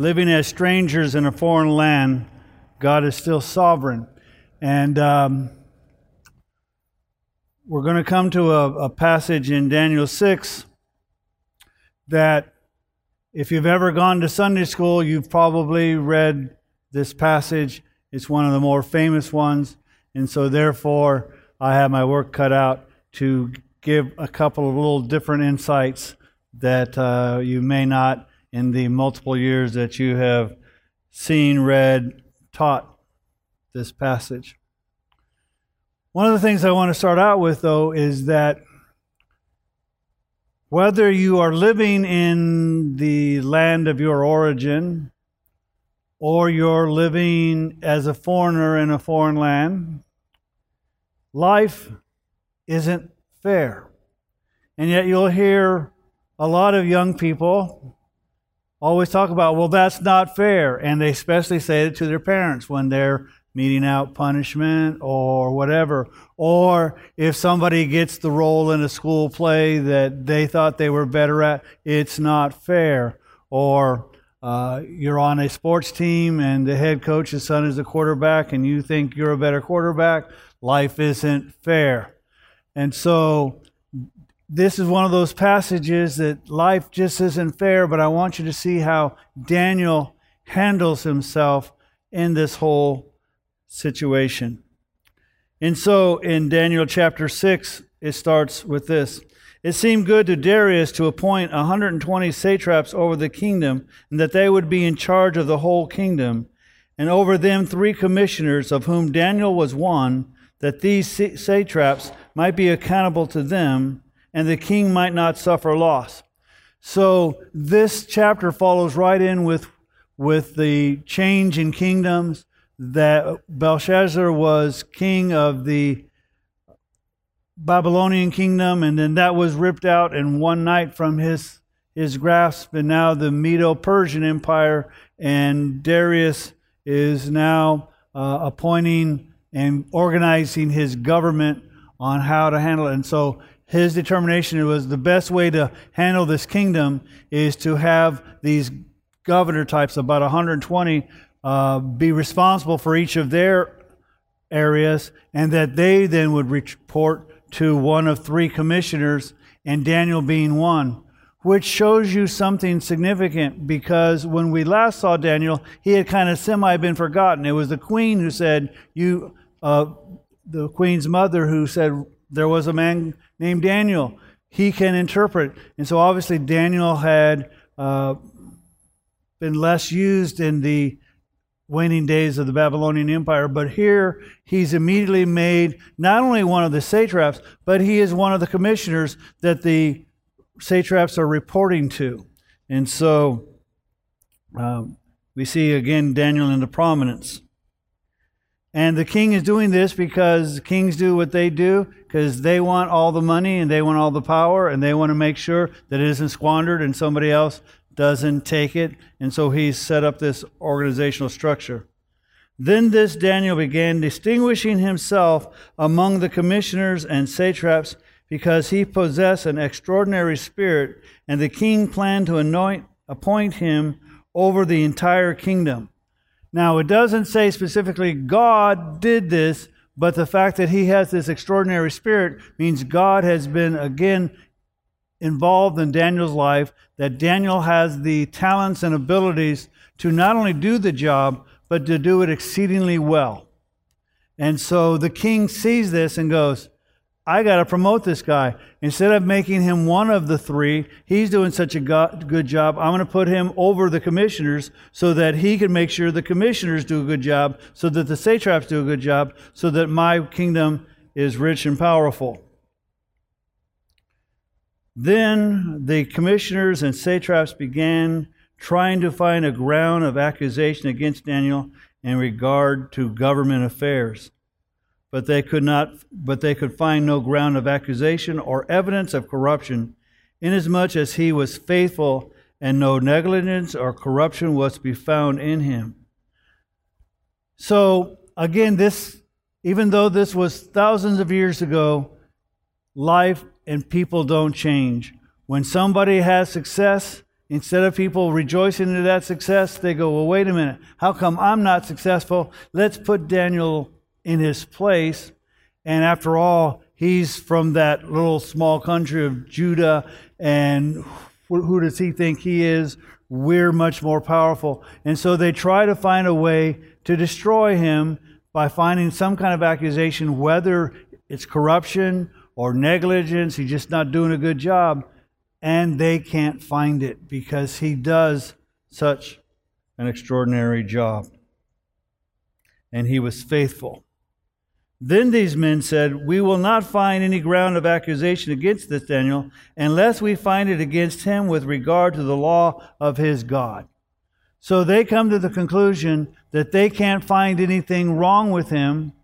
living as strangers in a foreign land, God is still sovereign. And um, we're going to come to a, a passage in Daniel 6 that if you've ever gone to Sunday school, you've probably read this passage. It's one of the more famous ones. And so, therefore, I have my work cut out to give a couple of little different insights that uh, you may not in the multiple years that you have seen, read, taught this passage. One of the things I want to start out with, though, is that whether you are living in the land of your origin or you're living as a foreigner in a foreign land, life isn't fair. And yet you'll hear a lot of young people always talk about, well, that's not fair. And they especially say it to their parents when they're meting out punishment or whatever. Or if somebody gets the role in a school play that they thought they were better at, it's not fair. Or uh, you're on a sports team and the head coach's son is a quarterback and you think you're a better quarterback, life isn't fair. And so this is one of those passages that life just isn't fair, but I want you to see how Daniel handles himself in this whole situation. And so in Daniel chapter 6, it starts with this. It seemed good to Darius to appoint 120 satraps over the kingdom, and that they would be in charge of the whole kingdom, and over them three commissioners, of whom Daniel was one, that these satraps might be accountable to them, and the king might not suffer loss. So this chapter follows right in with, with the change in kingdoms, that Belshazzar was king of the Babylonian kingdom, and then that was ripped out in one night from his his grasp, and now the Medo-Persian Empire, and Darius is now uh, appointing and organizing his government on how to handle it. And so his determination was the best way to handle this kingdom is to have these governor types, about 120 uh, be responsible for each of their areas, and that they then would report to one of three commissioners, and Daniel being one, which shows you something significant because when we last saw Daniel, he had kind of semi been forgotten. It was the queen who said, "You." Uh, the queen's mother who said there was a man named Daniel. He can interpret. And so obviously Daniel had uh, been less used in the waning days of the Babylonian Empire. But here he's immediately made not only one of the satraps, but he is one of the commissioners that the satraps are reporting to. And so um, we see again Daniel into prominence. And the king is doing this because kings do what they do because they want all the money and they want all the power and they want to make sure that it isn't squandered and somebody else doesn't take it, and so he's set up this organizational structure. Then this Daniel began distinguishing himself among the commissioners and satraps because he possessed an extraordinary spirit, and the king planned to anoint, appoint him over the entire kingdom. Now, it doesn't say specifically God did this, but the fact that he has this extraordinary spirit means God has been again involved in Daniel's life, that Daniel has the talents and abilities to not only do the job, but to do it exceedingly well. And so the king sees this and goes, I got to promote this guy. Instead of making him one of the three, he's doing such a good job. I'm going to put him over the commissioners so that he can make sure the commissioners do a good job, so that the satraps do a good job, so that my kingdom is rich and powerful. Then the commissioners and satraps began trying to find a ground of accusation against Daniel in regard to government affairs. But they could not but they could find no ground of accusation or evidence of corruption, inasmuch as he was faithful and no negligence or corruption was to be found in him. So again, this even though this was thousands of years ago, life and people don't change. When somebody has success, Instead of people rejoicing in that success, they go, well, wait a minute. How come I'm not successful? Let's put Daniel in his place. And after all, he's from that little small country of Judah. And who does he think he is? We're much more powerful. And so they try to find a way to destroy him by finding some kind of accusation, whether it's corruption or negligence, he's just not doing a good job and they can't find it because he does such an extraordinary job. And he was faithful. Then these men said, We will not find any ground of accusation against this Daniel unless we find it against him with regard to the law of his God. So they come to the conclusion that they can't find anything wrong with him,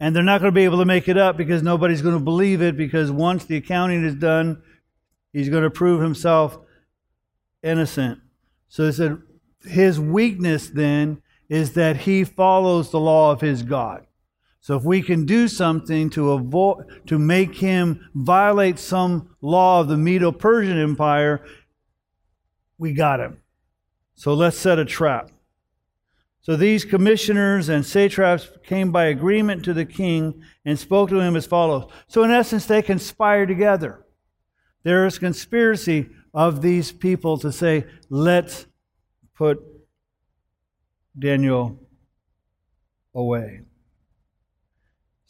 and they're not going to be able to make it up because nobody's going to believe it because once the accounting is done, He's going to prove himself innocent. So he said, his weakness then is that he follows the law of his God. So if we can do something to avoid to make him violate some law of the Medo-Persian Empire, we got him. So let's set a trap. So these commissioners and satraps came by agreement to the king and spoke to him as follows. So in essence, they conspire together. There is conspiracy of these people to say, let's put Daniel away.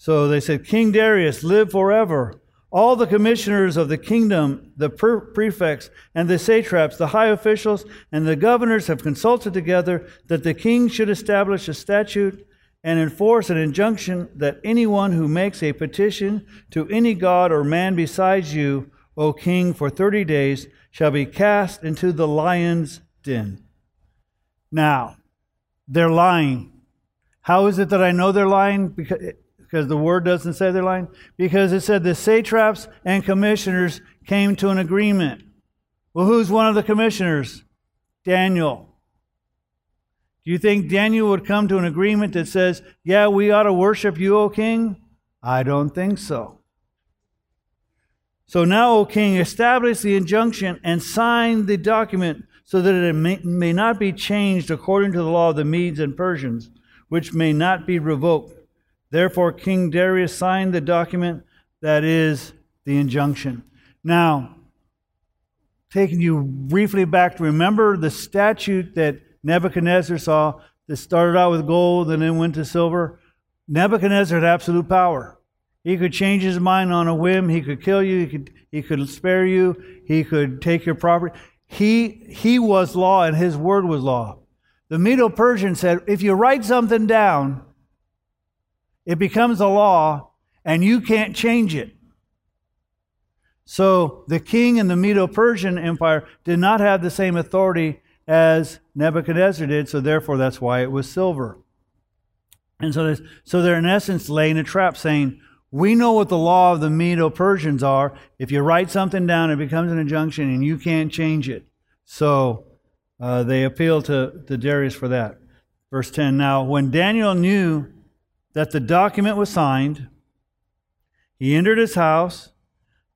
So they said, King Darius, live forever. All the commissioners of the kingdom, the prefects, and the satraps, the high officials, and the governors have consulted together that the king should establish a statute and enforce an injunction that anyone who makes a petition to any god or man besides you O king, for thirty days shall be cast into the lion's den. Now, they're lying. How is it that I know they're lying? Because, because the word doesn't say they're lying? Because it said the satraps and commissioners came to an agreement. Well, who's one of the commissioners? Daniel. Do you think Daniel would come to an agreement that says, yeah, we ought to worship you, O king? I don't think so. So now, O king, establish the injunction and sign the document so that it may, may, not be changed according to the law of the Medes and Persians, which may not be revoked. Therefore, King Darius signed the document that is the injunction. Now, taking you briefly back to remember the statute that Nebuchadnezzar saw that started out with gold and then went to silver. Nebuchadnezzar had absolute power. He could change his mind on a whim. He could kill you. He could, he could spare you. He could take your property. He, he was law and his word was law. The Medo Persian said, if you write something down, it becomes a law and you can't change it. So the king in the Medo Persian Empire did not have the same authority as Nebuchadnezzar did, so therefore that's why it was silver. And so, so they're in essence laying a trap saying, we know what the law of the Medo Persians are. If you write something down, it becomes an injunction and you can't change it. So uh, they appeal to, to Darius for that. Verse 10 Now, when Daniel knew that the document was signed, he entered his house.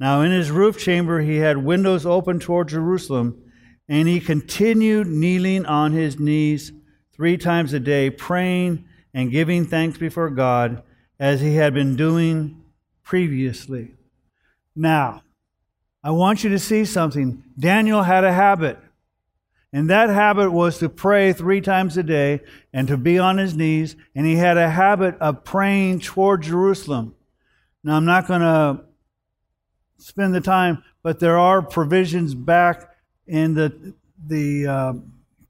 Now, in his roof chamber, he had windows open toward Jerusalem, and he continued kneeling on his knees three times a day, praying and giving thanks before God as he had been doing previously. Now, I want you to see something. Daniel had a habit, and that habit was to pray three times a day and to be on his knees, and he had a habit of praying toward Jerusalem. Now, I'm not going to spend the time, but there are provisions back in the the uh,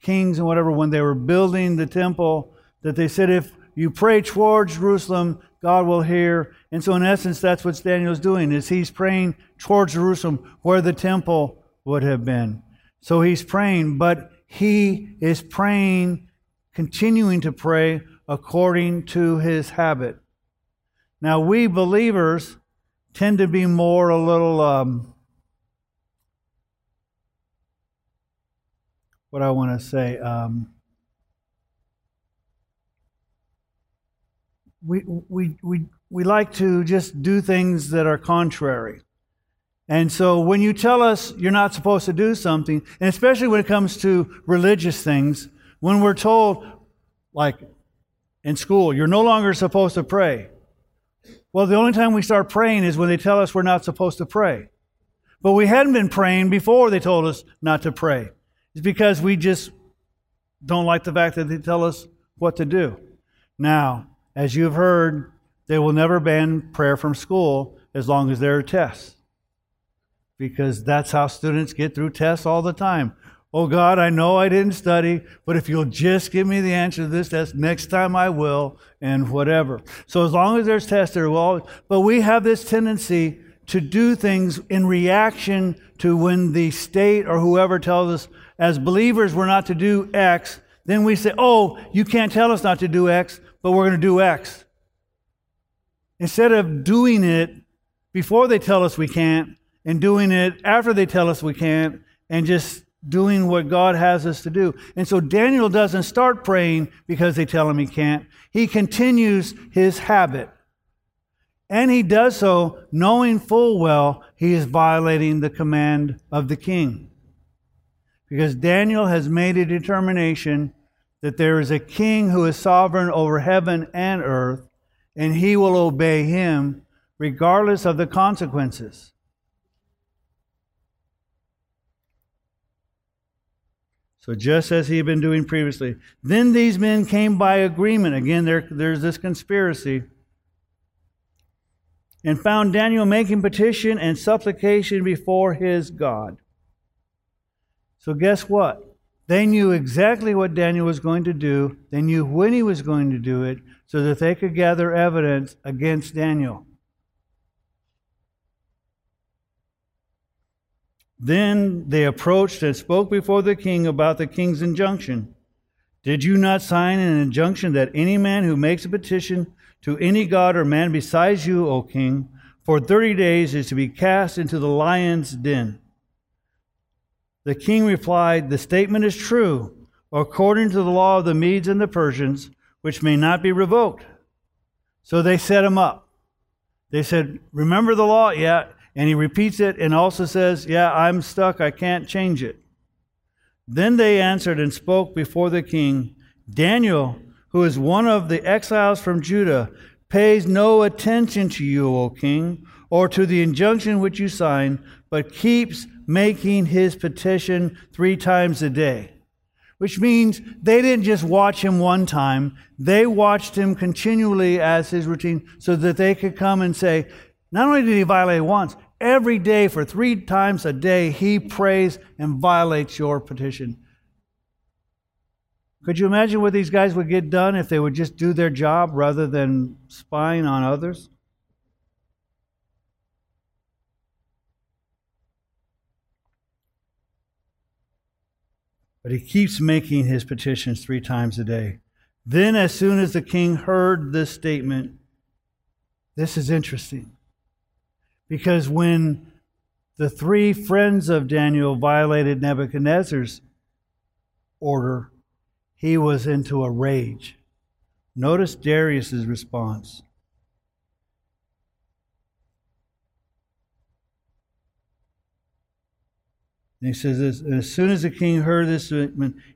kings and whatever when they were building the temple that they said if you pray toward Jerusalem, God will hear. And so, in essence, that's what Daniel's doing: is he's praying toward Jerusalem, where the temple would have been. So he's praying, but he is praying, continuing to pray according to his habit. Now, we believers tend to be more a little. Um, what I want to say. Um, we, we, we, we like to just do things that are contrary. And so when you tell us you're not supposed to do something, and especially when it comes to religious things, when we're told, like in school, you're no longer supposed to pray. Well, the only time we start praying is when they tell us we're not supposed to pray. But we hadn't been praying before they told us not to pray. It's because we just don't like the fact that they tell us what to do. Now, as you've heard, they will never ban prayer from school as long as there are tests. Because that's how students get through tests all the time. Oh God, I know I didn't study, but if you'll just give me the answer to this test, next time I will, and whatever. So as long as there's tests, there will. But we have this tendency to do things in reaction to when the state or whoever tells us as believers we're not to do X, then we say, oh, you can't tell us not to do X, but we're going to do X. Instead of doing it before they tell us we can't, and doing it after they tell us we can't, and just doing what God has us to do. And so Daniel doesn't start praying because they tell him he can't. He continues his habit. And he does so knowing full well he is violating the command of the king. Because Daniel has made a determination that there is a king who is sovereign over heaven and earth, and he will obey him regardless of the consequences. So, just as he had been doing previously. Then these men came by agreement. Again, there, there's this conspiracy. And found Daniel making petition and supplication before his God. So, guess what? They knew exactly what Daniel was going to do. They knew when he was going to do it so that they could gather evidence against Daniel. Then they approached and spoke before the king about the king's injunction. Did you not sign an injunction that any man who makes a petition to any god or man besides you, O king, for thirty days is to be cast into the lion's den? The king replied, The statement is true, according to the law of the Medes and the Persians, which may not be revoked. So they set him up. They said, Remember the law? Yeah. And he repeats it and also says, Yeah, I'm stuck. I can't change it. Then they answered and spoke before the king Daniel, who is one of the exiles from Judah, pays no attention to you, O king, or to the injunction which you signed, but keeps making his petition three times a day. Which means they didn't just watch him one time, they watched him continually as his routine so that they could come and say, not only did he violate once, every day for three times a day, he prays and violates your petition. Could you imagine what these guys would get done if they would just do their job rather than spying on others? But he keeps making his petitions three times a day. Then, as soon as the king heard this statement, this is interesting. Because when the three friends of Daniel violated Nebuchadnezzar's order, he was into a rage. Notice Darius's response. And he says this, as soon as the king heard this,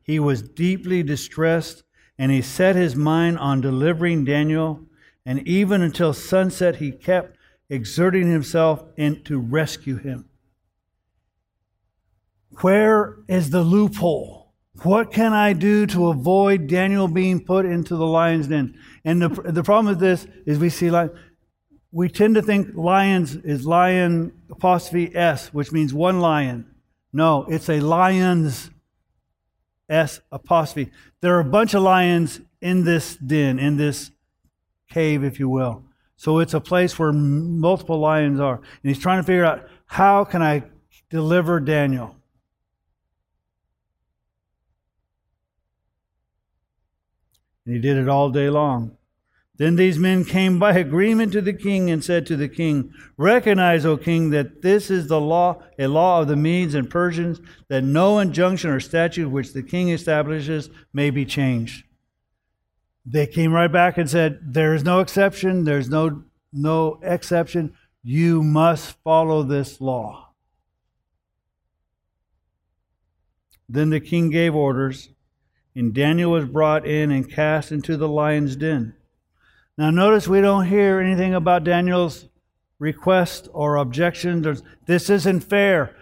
he was deeply distressed, and he set his mind on delivering Daniel. And even until sunset, he kept exerting himself in, to rescue him. Where is the loophole? What can I do to avoid Daniel being put into the lion's den? And the, the problem with this is we see like we tend to think lions is lion apostrophe s, which means one lion. No, it's a lion's S apostrophe. There are a bunch of lions in this den, in this cave, if you will. So it's a place where multiple lions are. And he's trying to figure out how can I deliver Daniel? And he did it all day long. Then these men came by agreement to the king and said to the king, Recognize, O king, that this is the law, a law of the Medes and Persians, that no injunction or statute which the king establishes may be changed. They came right back and said, There is no exception, there's no, no exception. You must follow this law. Then the king gave orders, and Daniel was brought in and cast into the lion's den. Now, notice we don't hear anything about Daniel's request or objections. This isn't fair.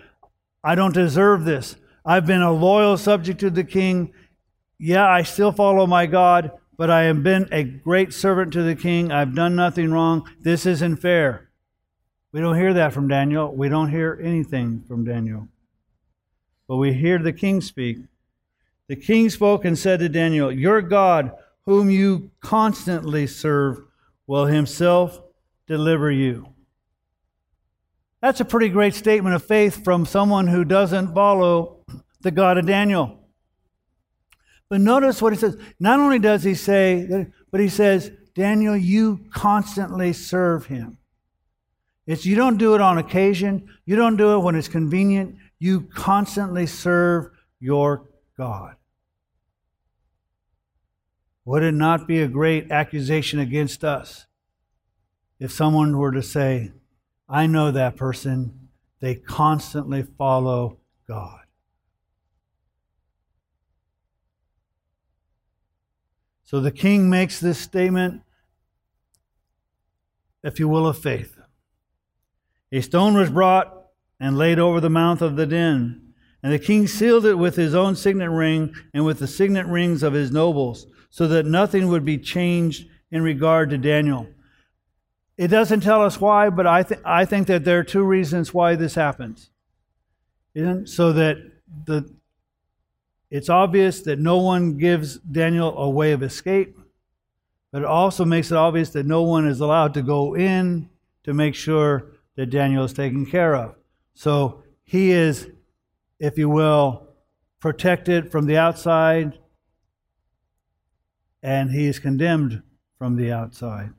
I don't deserve this. I've been a loyal subject to the king. Yeah, I still follow my God, but I have been a great servant to the king. I've done nothing wrong. This isn't fair. We don't hear that from Daniel. We don't hear anything from Daniel. But we hear the king speak. The king spoke and said to Daniel, Your God, whom you constantly serve, will himself deliver you. That's a pretty great statement of faith from someone who doesn't follow the God of Daniel. But notice what he says. Not only does he say that, but he says, Daniel, you constantly serve him. It's you don't do it on occasion, you don't do it when it's convenient, you constantly serve your God. Would it not be a great accusation against us if someone were to say, I know that person, they constantly follow God? So the king makes this statement, if you will, of faith. A stone was brought and laid over the mouth of the den. And the king sealed it with his own signet ring and with the signet rings of his nobles, so that nothing would be changed in regard to Daniel. It doesn't tell us why, but I, th- I think that there are two reasons why this happens. So that the, it's obvious that no one gives Daniel a way of escape, but it also makes it obvious that no one is allowed to go in to make sure that Daniel is taken care of. So he is, if you will, protected from the outside, and he is condemned from the outside.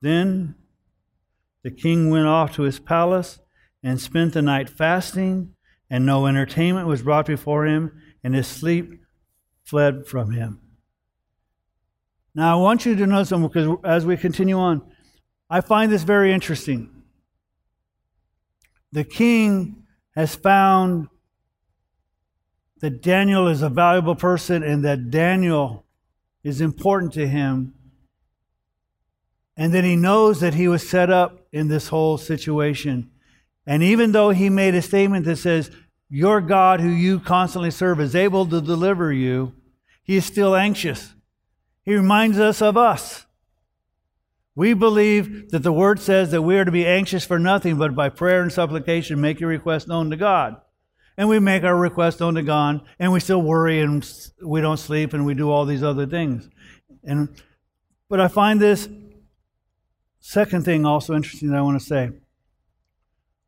Then the king went off to his palace and spent the night fasting, and no entertainment was brought before him, and his sleep fled from him. Now, I want you to know something because as we continue on, I find this very interesting. The king has found that Daniel is a valuable person and that Daniel is important to him. And that he knows that he was set up in this whole situation. And even though he made a statement that says, Your God, who you constantly serve, is able to deliver you, he is still anxious. He reminds us of us. We believe that the word says that we are to be anxious for nothing, but by prayer and supplication make your request known to God. And we make our request known to God, and we still worry and we don't sleep and we do all these other things. And but I find this second thing also interesting that I want to say.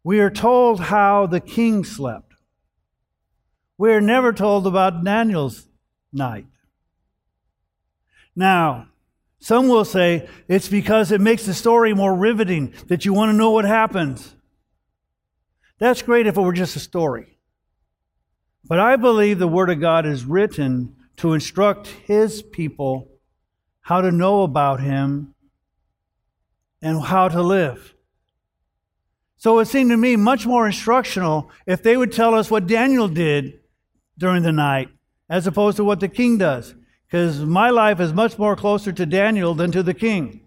We are told how the king slept. We are never told about Daniel's night. Now, some will say it's because it makes the story more riveting, that you want to know what happens. That's great if it were just a story. But I believe the Word of God is written to instruct His people how to know about Him and how to live. So it seemed to me much more instructional if they would tell us what Daniel did during the night as opposed to what the king does because my life is much more closer to Daniel than to the king.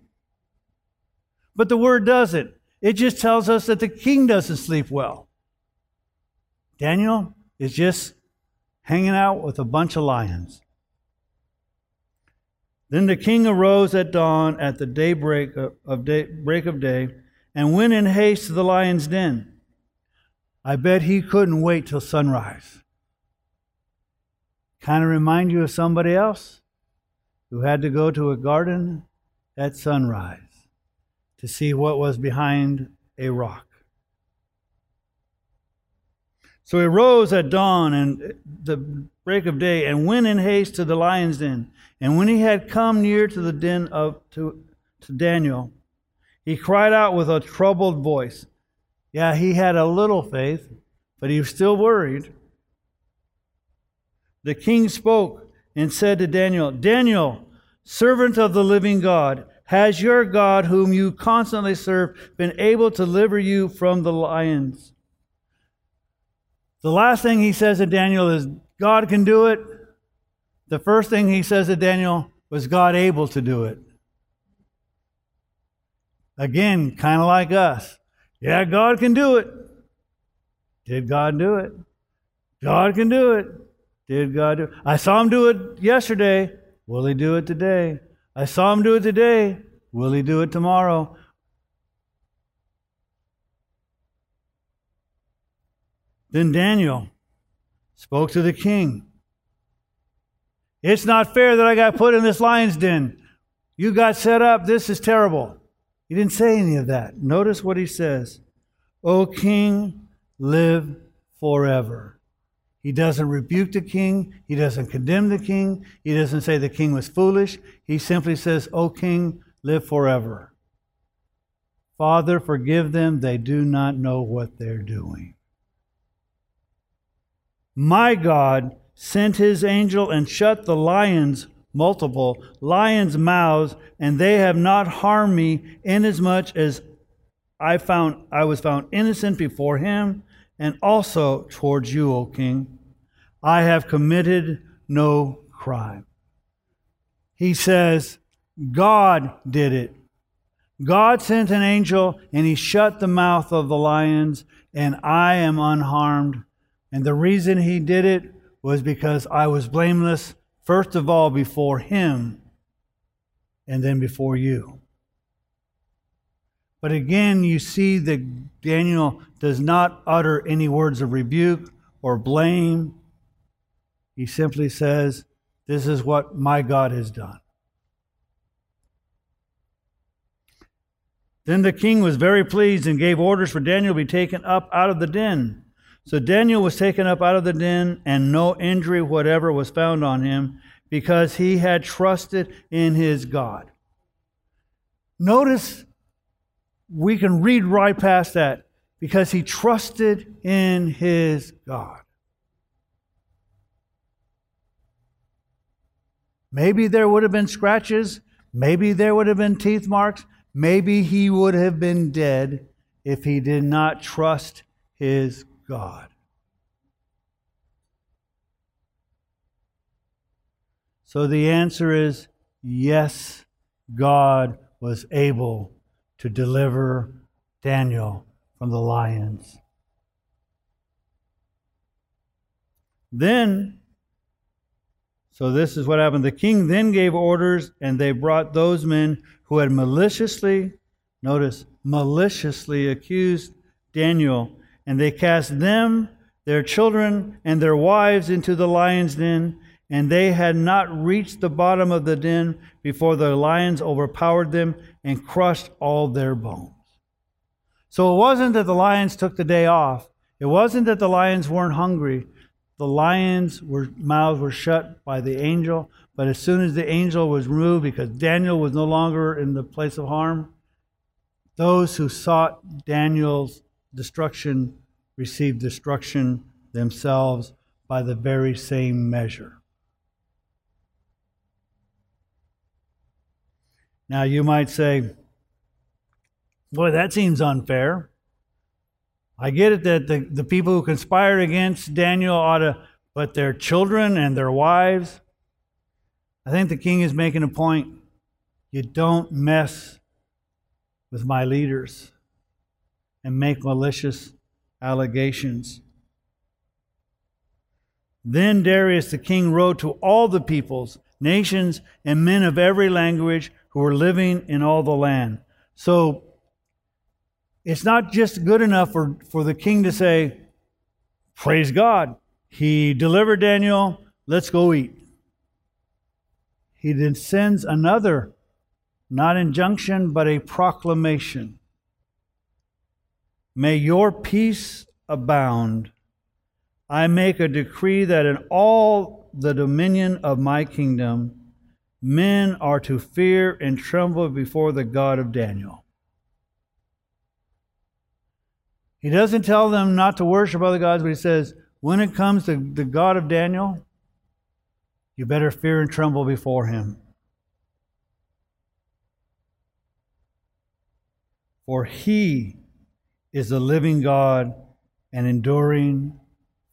But the word doesn't. It just tells us that the king doesn't sleep well. Daniel is just hanging out with a bunch of lions. Then the king arose at dawn at the daybreak of day, break of day and went in haste to the lion's den. I bet he couldn't wait till sunrise kind of remind you of somebody else who had to go to a garden at sunrise to see what was behind a rock. So he rose at dawn and the break of day and went in haste to the lion's den. And when he had come near to the den of to, to Daniel, he cried out with a troubled voice. Yeah, he had a little faith, but he was still worried. The king spoke and said to Daniel, Daniel, servant of the living God, has your God, whom you constantly serve, been able to deliver you from the lions? The last thing he says to Daniel is, God can do it. The first thing he says to Daniel was, God able to do it. Again, kind of like us. Yeah, God can do it. Did God do it? God can do it. Did God do it? I saw him do it yesterday. Will he do it today? I saw him do it today. Will he do it tomorrow? Then Daniel spoke to the king. It's not fair that I got put in this lion's den. You got set up. This is terrible. He didn't say any of that. Notice what he says O king, live forever. He doesn't rebuke the king. He doesn't condemn the king. He doesn't say the king was foolish. He simply says, O king, live forever. Father, forgive them. They do not know what they're doing. My God sent his angel and shut the lions, multiple lions' mouths, and they have not harmed me, inasmuch as I found I was found innocent before him and also towards you, O king. I have committed no crime. He says, God did it. God sent an angel and he shut the mouth of the lions, and I am unharmed. And the reason he did it was because I was blameless, first of all, before him, and then before you. But again, you see that Daniel does not utter any words of rebuke or blame. He simply says, This is what my God has done. Then the king was very pleased and gave orders for Daniel to be taken up out of the den. So Daniel was taken up out of the den, and no injury whatever was found on him, because he had trusted in his God. Notice we can read right past that because he trusted in his God. Maybe there would have been scratches. Maybe there would have been teeth marks. Maybe he would have been dead if he did not trust his God. So the answer is yes, God was able to deliver Daniel from the lions. Then, so this is what happened. The king then gave orders, and they brought those men who had maliciously, notice, maliciously accused Daniel, and they cast them, their children, and their wives into the lion's den and they had not reached the bottom of the den before the lions overpowered them and crushed all their bones. So it wasn't that the lions took the day off. It wasn't that the lions weren't hungry. The lions' were, mouths were shut by the angel, but as soon as the angel was removed, because Daniel was no longer in the place of harm, those who sought Daniel's destruction received destruction themselves by the very same measure. Now, you might say, boy, that seems unfair. I get it that the, the people who conspired against Daniel ought to, but their children and their wives. I think the king is making a point. You don't mess with my leaders and make malicious allegations. Then Darius the king wrote to all the peoples, nations, and men of every language who were living in all the land. So it's not just good enough for, for the king to say, Praise God. He delivered Daniel. Let's go eat. He then sends another, not injunction, but a proclamation. May your peace abound. I make a decree that in all the dominion of my kingdom, men are to fear and tremble before the God of Daniel. He doesn't tell them not to worship other gods, but he says, when it comes to the God of Daniel, you better fear and tremble before him. For he is the living God and enduring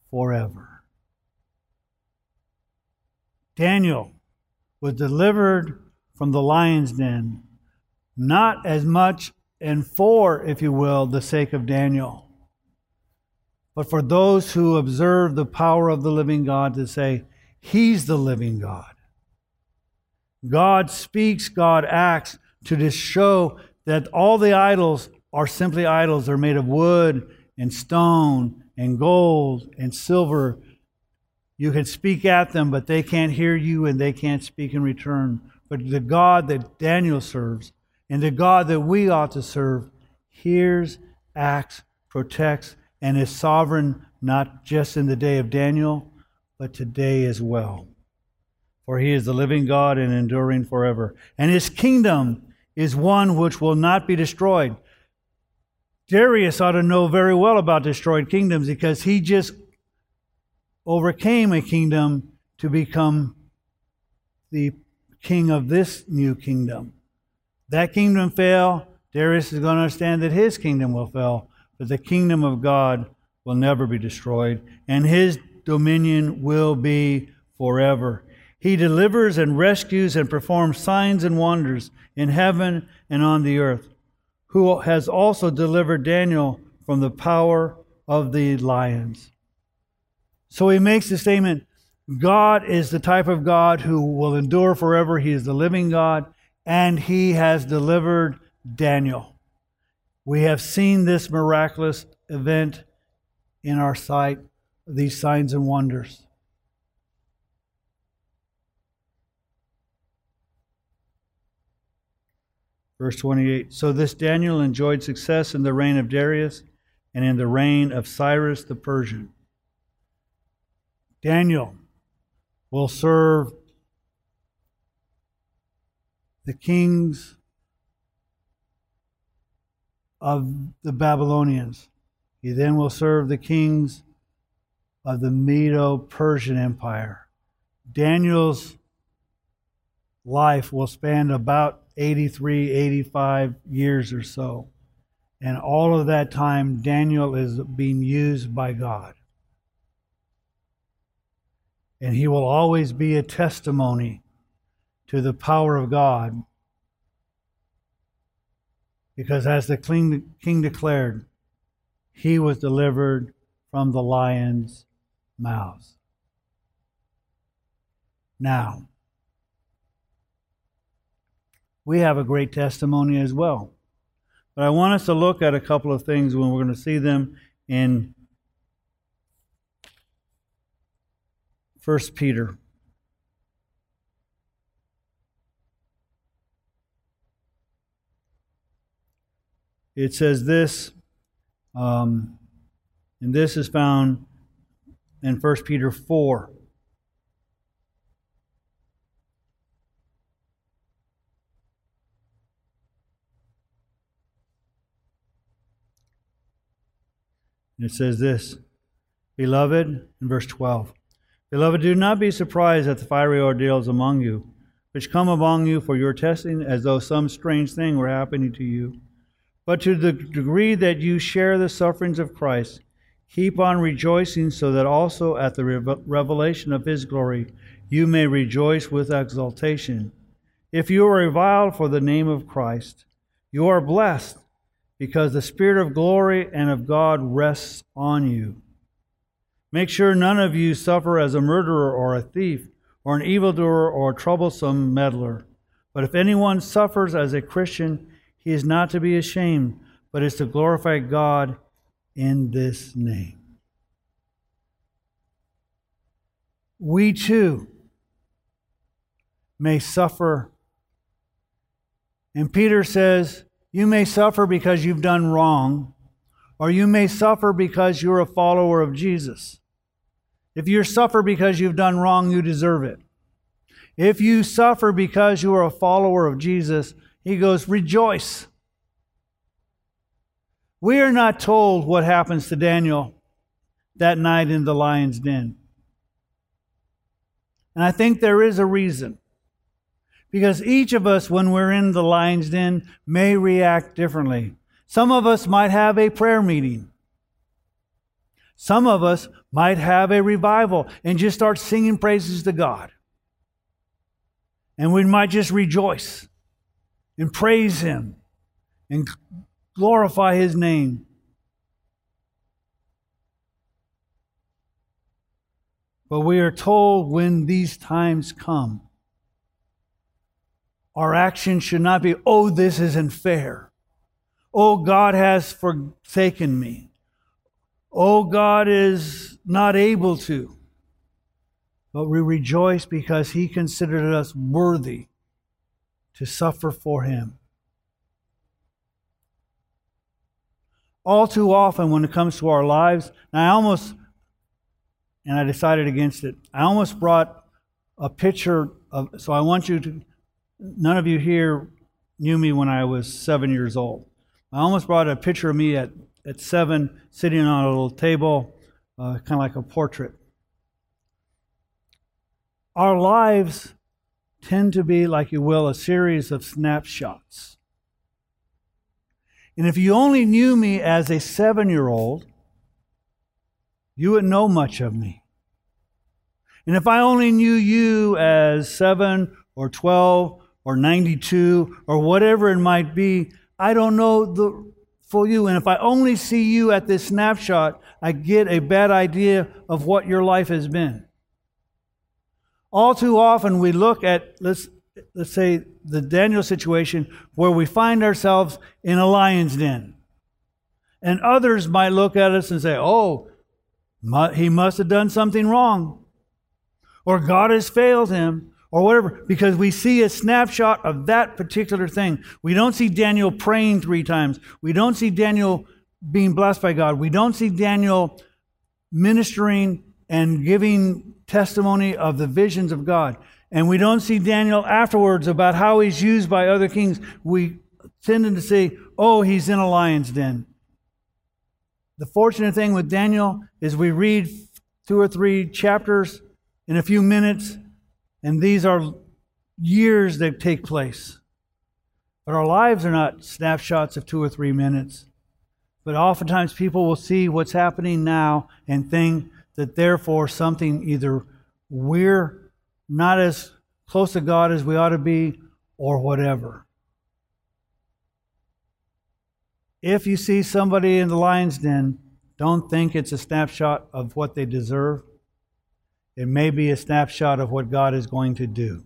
forever. Daniel was delivered from the lion's den, not as much and for, if you will, the sake of Daniel, but for those who observe the power of the living God to say, He's the living God. God speaks, God acts to just show that all the idols are simply idols. They're made of wood and stone and gold and silver. You can speak at them, but they can't hear you and they can't speak in return. But the God that Daniel serves and the God that we ought to serve hears, acts, protects, and is sovereign not just in the day of Daniel, but today as well. For he is the living God and enduring forever. And his kingdom is one which will not be destroyed. Darius ought to know very well about destroyed kingdoms because he just overcame a kingdom to become the king of this new kingdom. That kingdom fell. Darius is going to understand that his kingdom will fail, but the kingdom of God will never be destroyed, and his dominion will be forever. He delivers and rescues and performs signs and wonders in heaven and on the earth, who has also delivered Daniel from the power of the lions. So he makes the statement God is the type of God who will endure forever. He is the living God, and he has delivered Daniel. We have seen this miraculous event in our sight, these signs and wonders. Verse 28 So this Daniel enjoyed success in the reign of Darius and in the reign of Cyrus the Persian. Daniel will serve the kings of the Babylonians. He then will serve the kings of the Medo Persian Empire. Daniel's life will span about 83, 85 years or so. And all of that time, Daniel is being used by God. And he will always be a testimony to the power of God. Because as the king declared, he was delivered from the lion's mouth. Now, we have a great testimony as well. But I want us to look at a couple of things when we're going to see them in 1 Peter. It says this, um, and this is found in 1 Peter 4. It says this Beloved, in verse 12, Beloved, do not be surprised at the fiery ordeals among you, which come among you for your testing, as though some strange thing were happening to you. But to the degree that you share the sufferings of Christ, keep on rejoicing, so that also at the revelation of his glory you may rejoice with exultation. If you are reviled for the name of Christ, you are blessed because the Spirit of glory and of God rests on you. Make sure none of you suffer as a murderer or a thief or an evildoer or a troublesome meddler. But if anyone suffers as a Christian, he is not to be ashamed, but is to glorify God in this name. We too may suffer. And Peter says, you may suffer because you've done wrong, or you may suffer because you're a follower of Jesus. If you suffer because you've done wrong, you deserve it. If you suffer because you are a follower of Jesus, he goes, rejoice. We are not told what happens to Daniel that night in the lion's den. And I think there is a reason. Because each of us, when we're in the lion's den, may react differently. Some of us might have a prayer meeting. Some of us might have a revival and just start singing praises to God. And we might just rejoice and praise Him and glorify His name. But we are told when these times come, our action should not be, oh, this isn't fair. Oh, God has forsaken me. Oh, God is not able to. But we rejoice because He considered us worthy to suffer for Him. All too often, when it comes to our lives, and I almost, and I decided against it, I almost brought a picture of, so I want you to, none of you here knew me when I was seven years old. I almost brought a picture of me at, at seven, sitting on a little table, uh, kind of like a portrait. Our lives tend to be, like you will, a series of snapshots. And if you only knew me as a seven year old, you wouldn't know much of me. And if I only knew you as seven or 12 or 92 or whatever it might be, I don't know the full you. And if I only see you at this snapshot, I get a bad idea of what your life has been. All too often, we look at, let's, let's say, the Daniel situation where we find ourselves in a lion's den. And others might look at us and say, oh, he must have done something wrong. Or God has failed him or whatever, because we see a snapshot of that particular thing. We don't see Daniel praying three times. We don't see Daniel being blessed by God. We don't see Daniel ministering and giving testimony of the visions of God. And we don't see Daniel afterwards about how he's used by other kings. We tend to say, oh, he's in a lion's den. The fortunate thing with Daniel is we read two or three chapters in a few minutes and these are years that take place. But our lives are not snapshots of two or three minutes. But oftentimes people will see what's happening now and think that therefore something either we're not as close to God as we ought to be or whatever. If you see somebody in the lion's den, don't think it's a snapshot of what they deserve. It may be a snapshot of what God is going to do.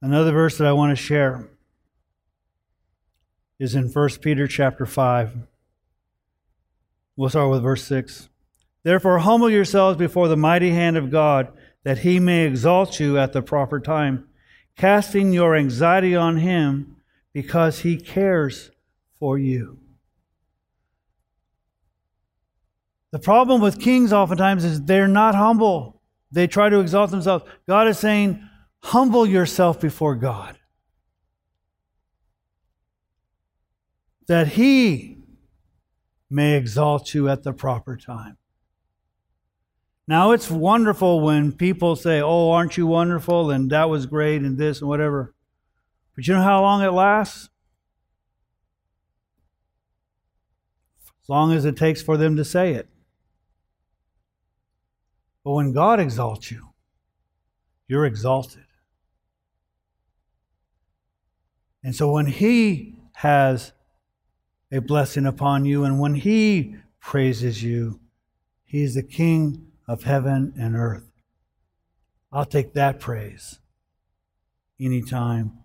Another verse that I want to share is in 1 Peter chapter 5. We'll start with verse 6. Therefore, humble yourselves before the mighty hand of God, that he may exalt you at the proper time, casting your anxiety on him because he cares for you. The problem with kings oftentimes is they're not humble. They try to exalt themselves. God is saying, humble yourself before God. That he may exalt you at the proper time. Now, it's wonderful when people say, Oh, aren't you wonderful? And that was great, and this, and whatever. But you know how long it lasts? As long as it takes for them to say it. But when God exalts you, you're exalted. And so when He has a blessing upon you and when He praises you, He is the King of heaven and earth. I'll take that praise anytime.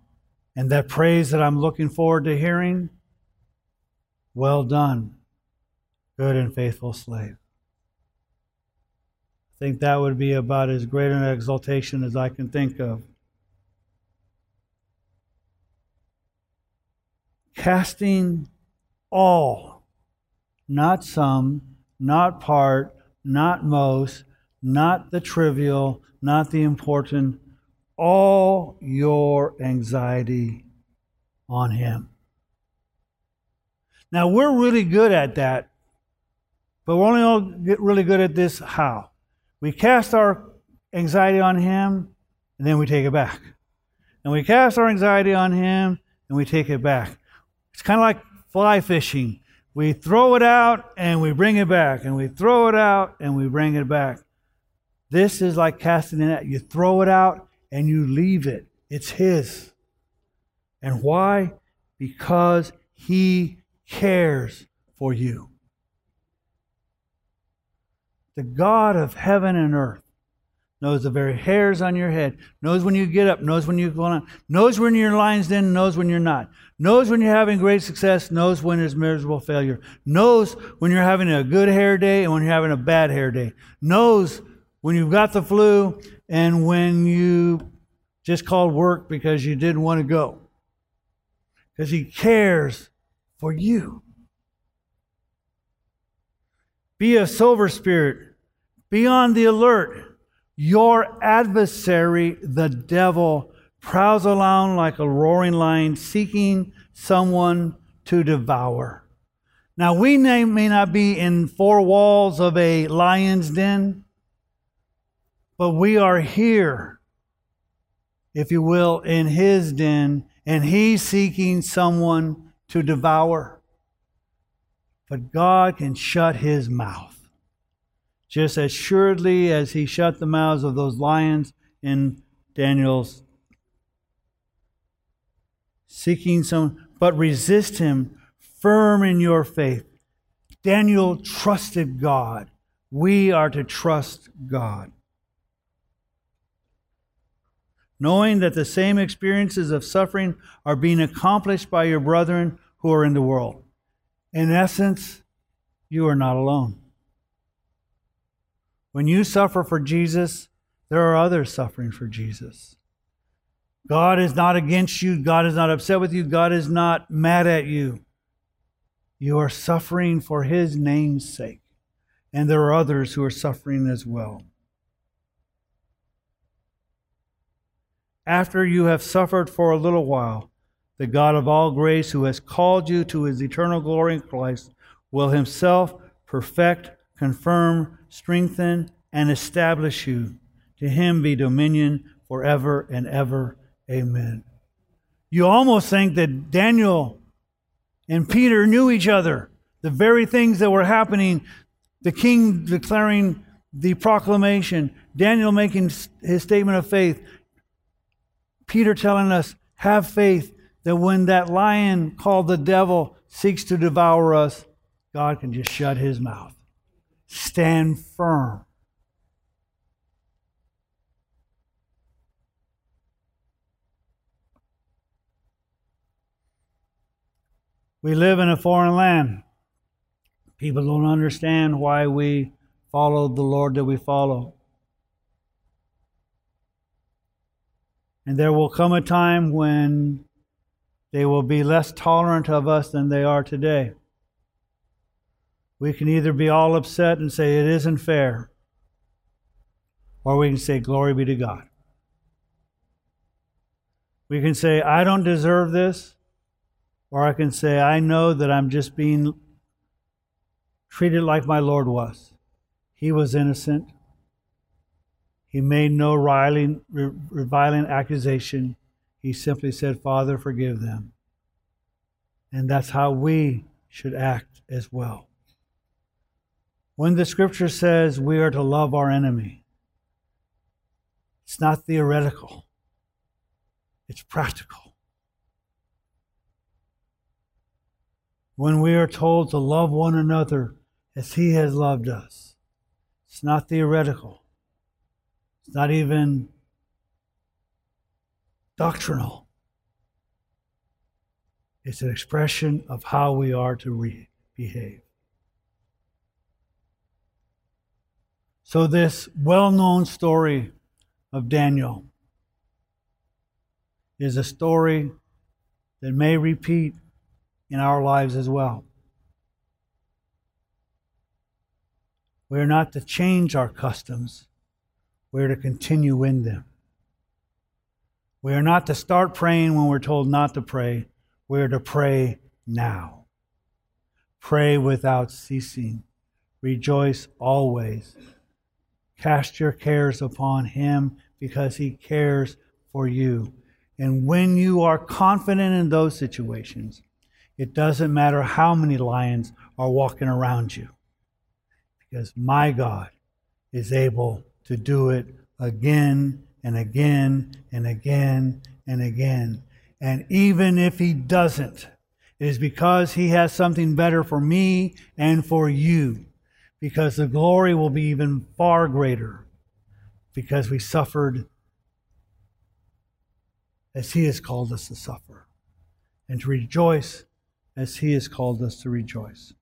And that praise that I'm looking forward to hearing, well done, good and faithful slave. I think that would be about as great an exaltation as I can think of. Casting all, not some, not part, not most, not the trivial, not the important, all your anxiety on Him. Now, we're really good at that, but we're only get really good at this how? We cast our anxiety on Him, and then we take it back. And we cast our anxiety on Him, and we take it back. It's kind of like fly fishing. We throw it out and we bring it back, and we throw it out and we bring it back. This is like casting it out. You throw it out and you leave it. It's His. And why? Because He cares for you. The God of heaven and earth knows the very hairs on your head, knows when you get up, knows when you're going on, knows when your line's in, knows when you're not, knows when you're having great success, knows when there's miserable failure, knows when you're having a good hair day and when you're having a bad hair day, knows when you've got the flu and when you just called work because you didn't want to go. Because He cares for you. Be a sober spirit, be on the alert your adversary, the devil, prowls around like a roaring lion seeking someone to devour. Now, we may not be in four walls of a lion's den, but we are here, if you will, in his den, and he's seeking someone to devour. But God can shut his mouth just as surely as he shut the mouths of those lions in Daniel's seeking some, but resist him firm in your faith. Daniel trusted God. We are to trust God. Knowing that the same experiences of suffering are being accomplished by your brethren who are in the world. In essence, you are not alone. When you suffer for Jesus, there are others suffering for Jesus. God is not against you. God is not upset with you. God is not mad at you. You are suffering for His name's sake. And there are others who are suffering as well. After you have suffered for a little while, the God of all grace, who has called you to His eternal glory in Christ, will Himself perfect, confirm, strengthen, and establish you. To him be dominion forever and ever. Amen. You almost think that Daniel and Peter knew each other. The very things that were happening, the king declaring the proclamation, Daniel making his statement of faith, Peter telling us, have faith that when that lion called the devil seeks to devour us, God can just shut his mouth. Stand firm. We live in a foreign land. People don't understand why we follow the Lord that we follow. And there will come a time when they will be less tolerant of us than they are today. We can either be all upset and say it isn't fair, or we can say, Glory be to God. We can say, I don't deserve this, or I can say, I know that I'm just being treated like my Lord was. He was innocent. He made no riling, reviling accusation. He simply said, Father, forgive them. And that's how we should act as well. When the scripture says we are to love our enemy, it's not theoretical, it's practical. When we are told to love one another as He has loved us, it's not theoretical, it's not even doctrinal. It's an expression of how we are to re- behave. So, this well known story of Daniel is a story that may repeat in our lives as well. We're not to change our customs, we're to continue in them. We are not to start praying when we're told not to pray, we're to pray now. Pray without ceasing. Rejoice always Cast your cares upon him because he cares for you. And when you are confident in those situations, it doesn't matter how many lions are walking around you because my God is able to do it again and again and again and again. And even if he doesn't, it is because he has something better for me and for you, because the glory will be even far greater because we suffered as he has called us to suffer and to rejoice as he has called us to rejoice.